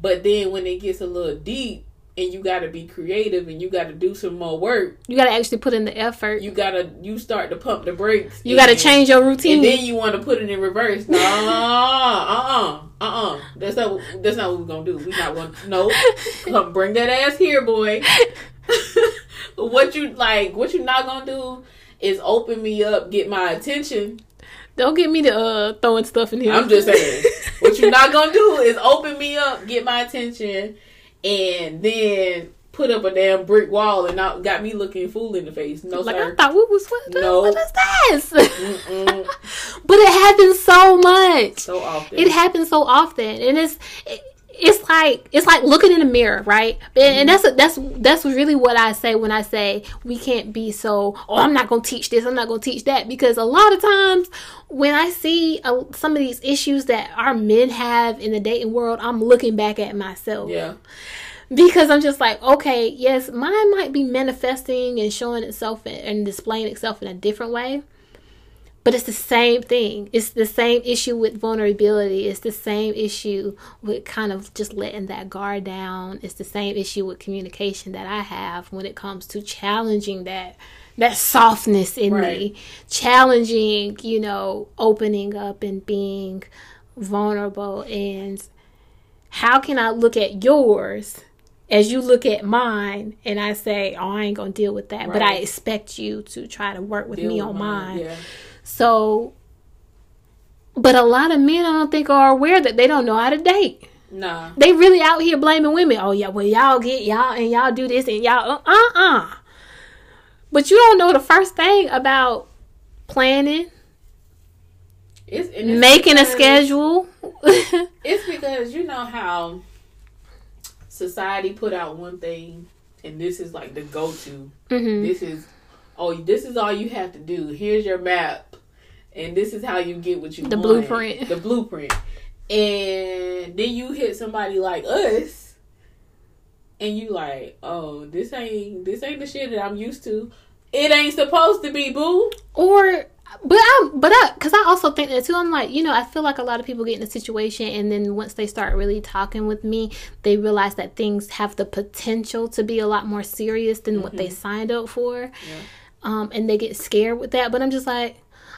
But then when it gets a little deep and you got to be creative and you got to do some more work, You got to actually put in the effort. You, got to you start to pump the brakes. You got to change your routine. And then you want to put it in reverse. No, uh, uh, uh, uh. That's not. That's not what we're gonna do. We not gonna. No, come bring that ass here, boy. what you like? What you not gonna do is open me up, get my attention. Don't get me to uh, throwing stuff in here. I'm just saying. what you not gonna do is open me up, get my attention, and then put up a damn brick wall and not got me looking fool in the face. No, like sir. I thought, what was what? No. What is this? But it happens so much. so often. it happens so often and it's it, it's like it's like looking in the mirror right? And, and that's that's that's really what i say when i say we can't be so oh i'm not gonna teach this i'm not gonna teach that. Because a lot of times when i see uh, some of these issues that our men have in the dating world i'm looking back at myself. Yeah. because I'm just like, okay, yes, mine might be manifesting and showing itself and displaying itself in a different way, but it's the same thing. It's the same issue with vulnerability. It's the same issue with kind of just letting that guard down. It's the same issue with communication that I have when it comes to challenging that that softness in Right. me, challenging, you know, opening up and being vulnerable and how can I look at yours as you look at mine and I say, "Oh, I ain't gonna deal with that," but I expect you to try to work with Deal me with on mine. Yeah. So, but a lot of men I don't think are aware that they don't know how to date. Nah. They really out here blaming women. Oh yeah, well y'all get y'all and y'all do this and y'all uh uh uh. But you don't know the first thing about planning, It's, it's making a schedule. It's because you know how society put out one thing, and this is like the go-to. hmm This is, oh, this is all you have to do. Here's your map, and this is how you get what you The want. blueprint. The blueprint. And then you hit somebody like us, and you like, oh, this ain't this ain't the shit that I'm used to. It ain't supposed to be, boo. Or, but I, but I, because I also think that too. I'm like, you know, I feel like a lot of people get in a situation, and then once they start really talking with me, they realize that things have the potential to be a lot more serious than what they mm-hmm. signed up for, um, and they get scared with that. But I'm just like.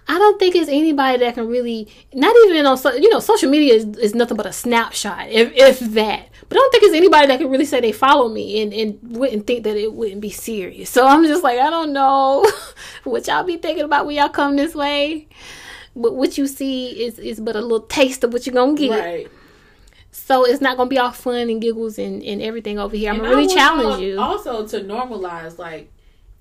I don't think it's anybody that can really, not even on, so, you know, social media is, is nothing but a snapshot, if, if that. But I don't think it's anybody that can really say they follow me and, and wouldn't think that it wouldn't be serious. So I'm just like, I don't know what y'all be thinking about when y'all come this way. But what you see is, is but a little taste of what you're going to get. Right. So it's not going to be all fun and giggles and, and everything over here. I'm going to really challenge you. Also, to normalize, like,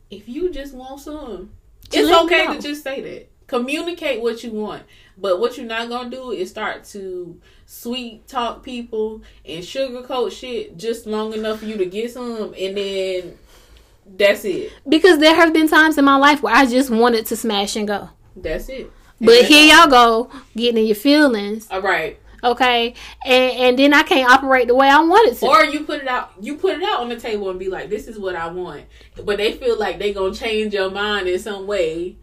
if you just want some, Just it's okay know. to just say that. Communicate what you want. But what you're not gonna do is start to sweet talk people and sugarcoat shit just long enough for you to get some, and then that's it. Because there have been times in my life where I just wanted to smash and go. That's it. But here y'all go, getting in your feelings, All right. Okay? And and then I can't operate the way I wanted to. Or you put it out. You put it out on the table and be like, "This is what I want," but they feel like they gonna change your mind in some way.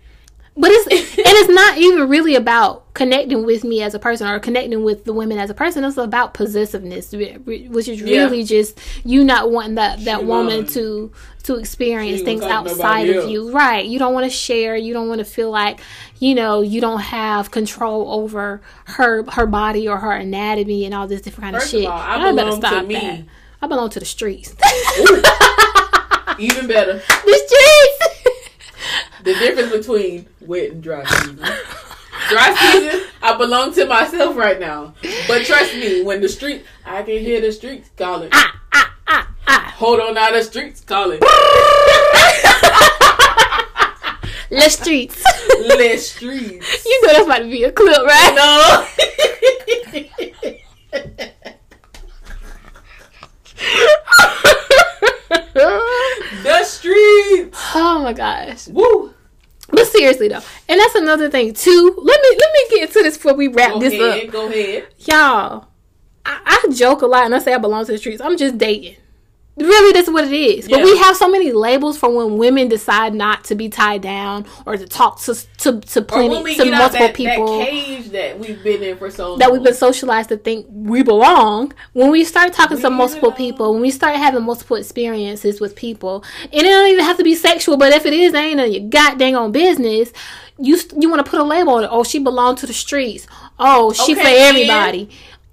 But it's and it's not even really about connecting with me as a person or connecting with the women as a person. It's about possessiveness, which is Yeah. really just you not wanting that that She woman want- to to experience She things ain't gonna talk to outside of else. you. Right. You don't want to share. You don't want to feel like you know you don't have control over her her body or her anatomy and all this different kind First of of shit. all, I Y'all better belong to stop me. that. I belong to the streets. Even better. streets. The difference between wet and dry season. Dry season, I belong to myself right now. But trust me, when the street, I can hear the streets calling. ah ah ah ah. Hold on now, the streets calling. The streets. Le streets. You know that's about to be a clip, right? No. the streets. Oh my gosh. Woo. Seriously though, and that's another thing too. Let me let me get to this before we wrap Go this ahead. up, Go ahead. y'all. I, I joke a lot and I say I belong to the streets. I'm just dating. Really, that's what it is. But Yeah. we have so many labels for when women decide not to be tied down or to talk to to to plenty we to multiple that, people. that cage that we've been in for so long. that we've been socialized to think we belong. When we start talking to multiple belong. people, when we start having multiple experiences with people, and it don't even have to be sexual, but if it is, ain't none of your goddamn on business. You you want to put a label on it? Oh, she belong to the streets. Oh, she Okay, for everybody.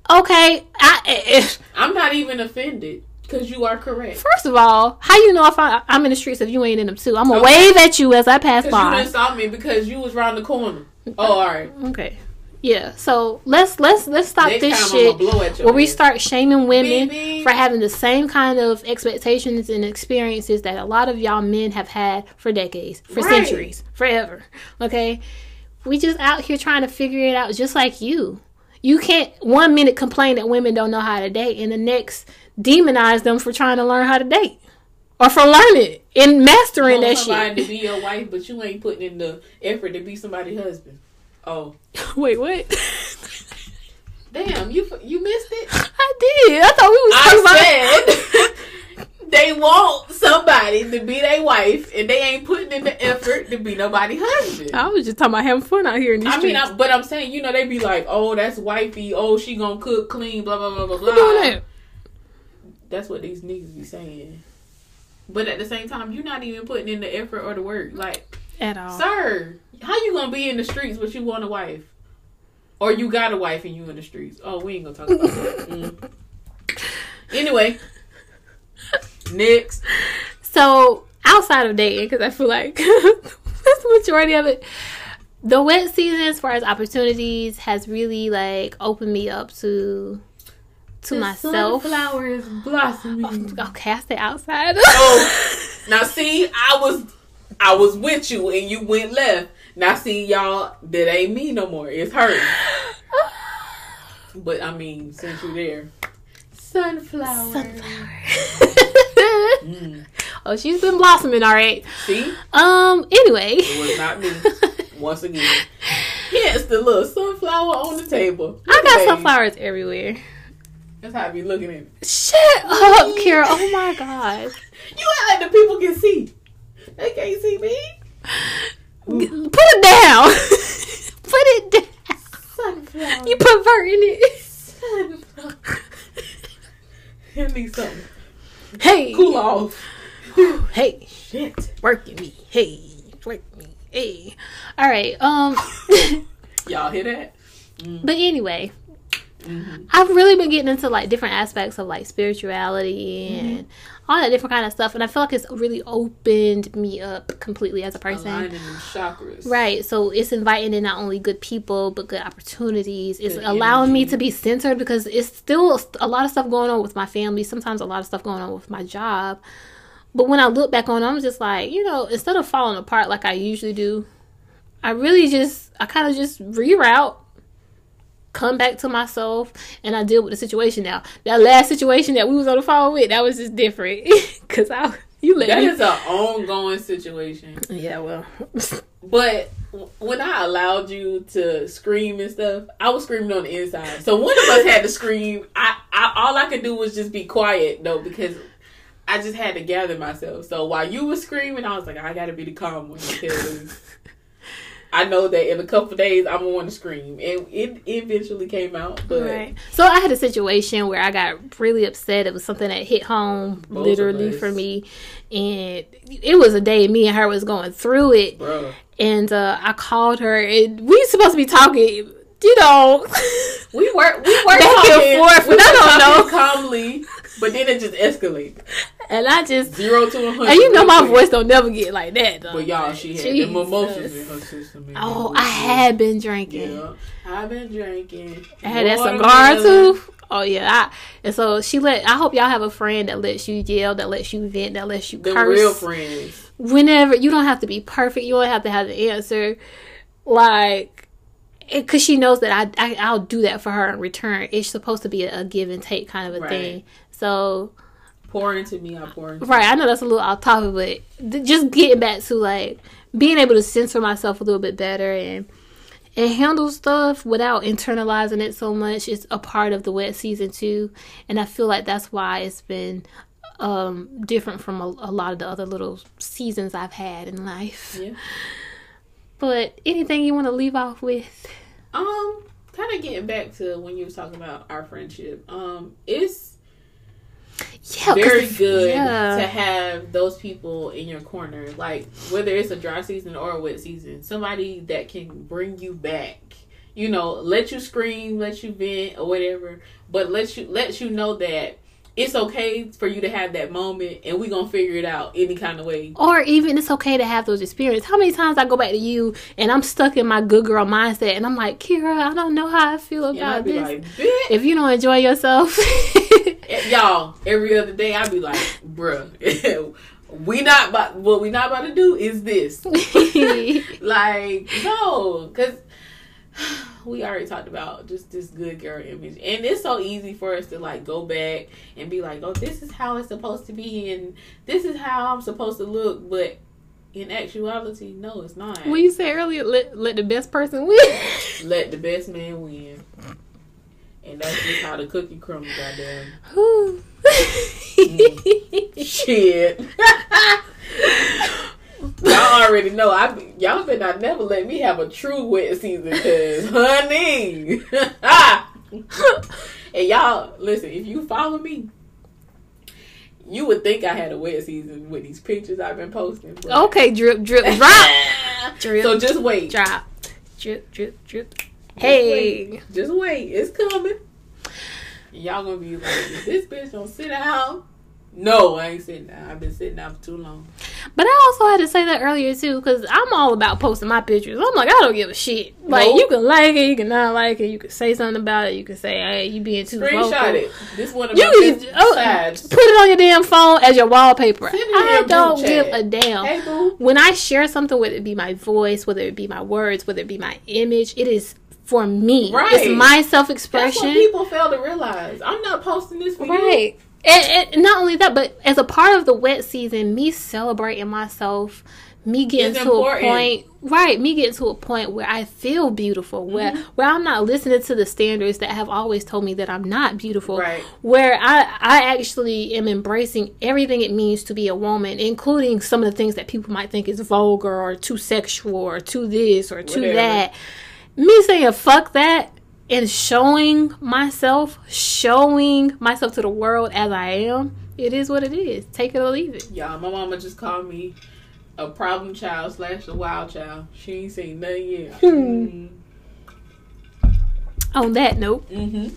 Okay, I. Eh, eh. I'm not even offended because you are correct. First of all, how you know if I, I'm in the streets if you ain't in them too? I'm gonna Okay. wave at you as I pass by. you didn't saw me because you was around the corner. Oh, all right. Okay. Yeah. So let's let's let's stop Next this shit I'm gonna blow at your where we start shaming women Baby. for having the same kind of expectations and experiences that a lot of y'all men have had for decades, for Right. centuries, forever. Okay. We just out here trying to figure it out just like you. You can't one minute complain that women don't know how to date and the next demonize them for trying to learn how to date. Or for learning and mastering want that somebody shit. to be your wife, but you ain't putting in the effort to be somebody's husband. Oh, Wait, what? damn! You you missed it. I did. I thought we was talking about said they want somebody to be their wife, and they ain't putting in the effort to be nobody's husband. I was just talking about having fun out here in these I mean. I, but I'm saying, you know, they be like, "Oh, that's wifey. Oh, she gonna cook, clean, blah blah blah blah blah." Who doing that? That's what these niggas be saying. But at the same time, you're not even putting in the effort or the work. Like, At all. sir, how you gonna be in the streets but you want a wife? Or you got a wife and you in the streets? Oh, we ain't gonna talk about that. Mm. Anyway, Next. So outside of dating, because I feel like that's the majority of it. The wet season, as far as opportunities, has really like opened me up to to myself. Flowers blossoming. Okay, I stay outside. Oh, now see, I was I was with you and you went left. Now see, y'all, that ain't me no more. It's her. But I mean, since you're there, sunflower. Mm. oh, she's been blossoming, all right. See, Um. Anyway, it was not me. Once again, yes, the little sunflower on the table. I got sunflowers everywhere. That's how I be looking at it. Shut up, Kira. Oh my god. You act like the people can see. They can't see me. Put it down. put it down. Sunflower. You perverting it. sunflower. I need something. Hey. Cool off. Hey. Shit. Working me. Hey. Work me. Hey. All right. Um. Y'all hear that? but anyway, Mm-hmm. I've really been getting into like different aspects of like spirituality Mm-hmm. and all that different kind of stuff, and I feel like it's really opened me up completely as a person. Chakras. Right. So it's inviting in not only good people, but good opportunities. It's Good allowing me to be centered because it's still a lot of stuff going on with my family, sometimes a lot of stuff going on with my job. But when I look back on it, I'm just like, you know, instead of falling apart like I usually do, I really just, I kind of just reroute, come back to myself, and I deal with the situation now. That last situation that we was on the phone with, that was just different. Because I, you let That me. is an ongoing situation. yeah, well. But when I allowed you to scream and stuff, I was screaming on the inside. So one of us had to scream. I, I all I could do was just be quiet though because I just had to gather myself. So while you were screaming, I was like, I gotta be the calm one because I know that in a couple days I'm gonna scream, and it eventually came out. But Right. So I had a situation where I got really upset. It was something that hit home Both literally for me. And it was a day me and her was going through it. bro, And uh, I called her and we supposed to be talking, you know. we were we were Back and talking, forth, we I were don't know. calmly, but then it just escalated and I just zero to a hundred. and you know my voice don't never get like that. Though. But y'all, she had Jesus. the mimosas in her system. Oh, I had been drinking. Yeah, I've been drinking. I had that cigar too. Oh yeah, I, and so she let. I hope y'all have a friend that lets you yell, that lets you vent, that lets you The curse. real friends. whenever you don't have to be perfect you don't have to have the answer like because she knows that I, I i'll do that for her in return it's supposed to be a, a give and take kind of a Right. thing so Pour into me, I pour into right i know that's a little off topic but th- just getting back to like being able to censor myself a little bit better and and handle stuff without internalizing it so much is a part of the wet season too and i feel like that's why it's been um different from a, a lot of the other little seasons i've had in life Yeah. but anything you want to leave off with Um, kind of getting back to when you was talking about our friendship. Um, it's yeah very good yeah. to have those people in your corner. Like whether it's a dry season or a wet season, somebody that can bring you back. You know, let you scream, let you vent or whatever, but let you let you know that it's okay for you to have that moment, and we're gonna figure it out any kind of way. or even it's okay to have those experiences. How many times I go back to you and I'm stuck in my good girl mindset and I'm like, Kira, I don't know how I feel about this. like, if you don't enjoy yourself, y'all every other day i'd be like bruh we not about what we not about to do is this. Like no because we already talked about just this good girl image. And it's so easy for us to like go back and be like oh this is how it's supposed to be and this is how i'm supposed to look. But in actuality no it's not. When you said earlier, let, let the best person win. let the best man win and that's just how the cookie crumbles goddamn Whew. Shit. y'all already know. I y'all better not never let me have a true wet season, cause honey. and y'all listen. If you follow me, you would think I had a wet season with these pictures I've been posting. but- okay, drip, drip, drop, drip, so just wait. drop, drip, drip, drip. Hey, Just wait. It's coming. Y'all gonna be like, this bitch don't sit down. No, I ain't sitting down. I've been sitting down for too long. But I also had to say that earlier too, because I'm all about posting my pictures. I'm like, I don't give a shit. Like Nope. you can like it, you can not like it, you can say something about it, you can say, hey, you being too vocal. Screenshot it. This one of You my can oh, put it on your damn phone as your wallpaper. Send it in your I don't chat. give a damn. Hey. When I share something, whether it be my voice, whether it be my words, whether it be my image, it is for me. Right. It's my That's self what expression. people fail to realize. I'm not posting this for you. Right. And, and not only that, but as a part of the wet season, me celebrating myself, me getting It's to important. a point, right? Me getting to a point where I feel beautiful, where Mm-hmm. where I'm not listening to the standards that have always told me that I'm not beautiful. Right. Where I I actually am embracing everything it means to be a woman, including some of the things that people might think is vulgar or too sexual or too this or too Whatever. that. Me saying fuck that and showing myself, showing myself to the world as I am, it is what it is. Take it or leave it. Y'all, my mama just called me a problem child slash a wild child. She ain't seen nothing yet. Hmm. On that note, Mm-hmm.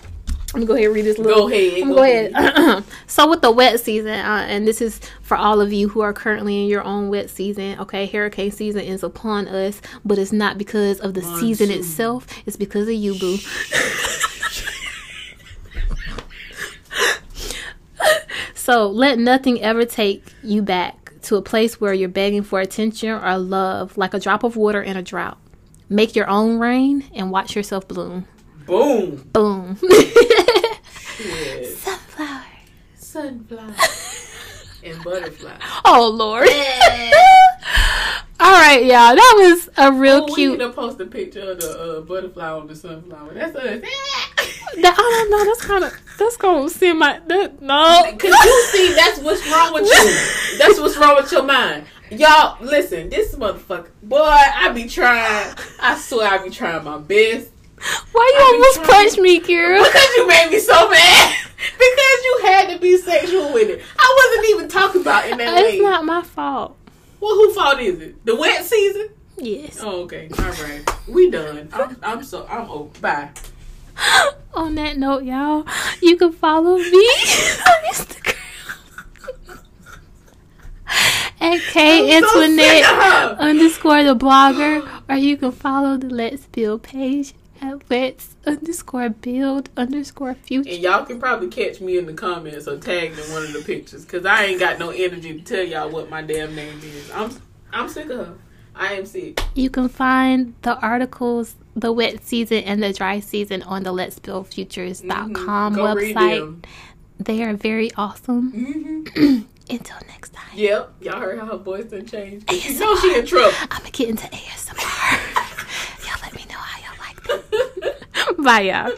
I'm gonna go ahead and read this little. Go ahead. I'm gonna go ahead. so with the wet season, uh, and this is for all of you who are currently in your own wet season. Okay, hurricane season is upon us, but it's not because of the season itself. It's because of you, boo. so let nothing ever take you back to a place where you're begging for attention or love, like a drop of water in a drought. Make your own rain and watch yourself bloom. Boom. Boom. Yes. Sunflower. Sunflower. and butterfly. Oh Lord. All right, y'all. That was a real Oh, we cute. need to post a picture of the uh, butterfly on the sunflower. That's us. That, I don't know. That's kind of that's gonna send my that, no. Cause you see, that's what's wrong with you. That's what's wrong with your mind. Y'all, listen, this motherfucker, boy, I be trying. I swear, I be trying my best. Why you almost punched me, Kira? Because you made me so mad. because you had to be sexual with it. I wasn't even talking about in that way. It's not my fault. well, who fault is it? The wet season? Yes. Oh, okay. All right. We done. I'm, I'm so, I'm over. Bye. On that note, y'all, you can follow me on Instagram at K so Antoinette her. underscore the blogger, or you can follow the Let's Build page at Let's underscore Build underscore Future. And y'all can probably catch me in the comments or tag in one of the pictures because I ain't got no energy to tell y'all what my damn name is. I'm I'm sick of her. I am sick. You can find the articles, the wet season and the dry season on the Let's Build Futures.com Mhm. Go website. They are very awesome. Mhm. Until next time. Yep. Y'all heard how her voice done changed. You know she in trouble. I'm gonna get into ASMR. y'all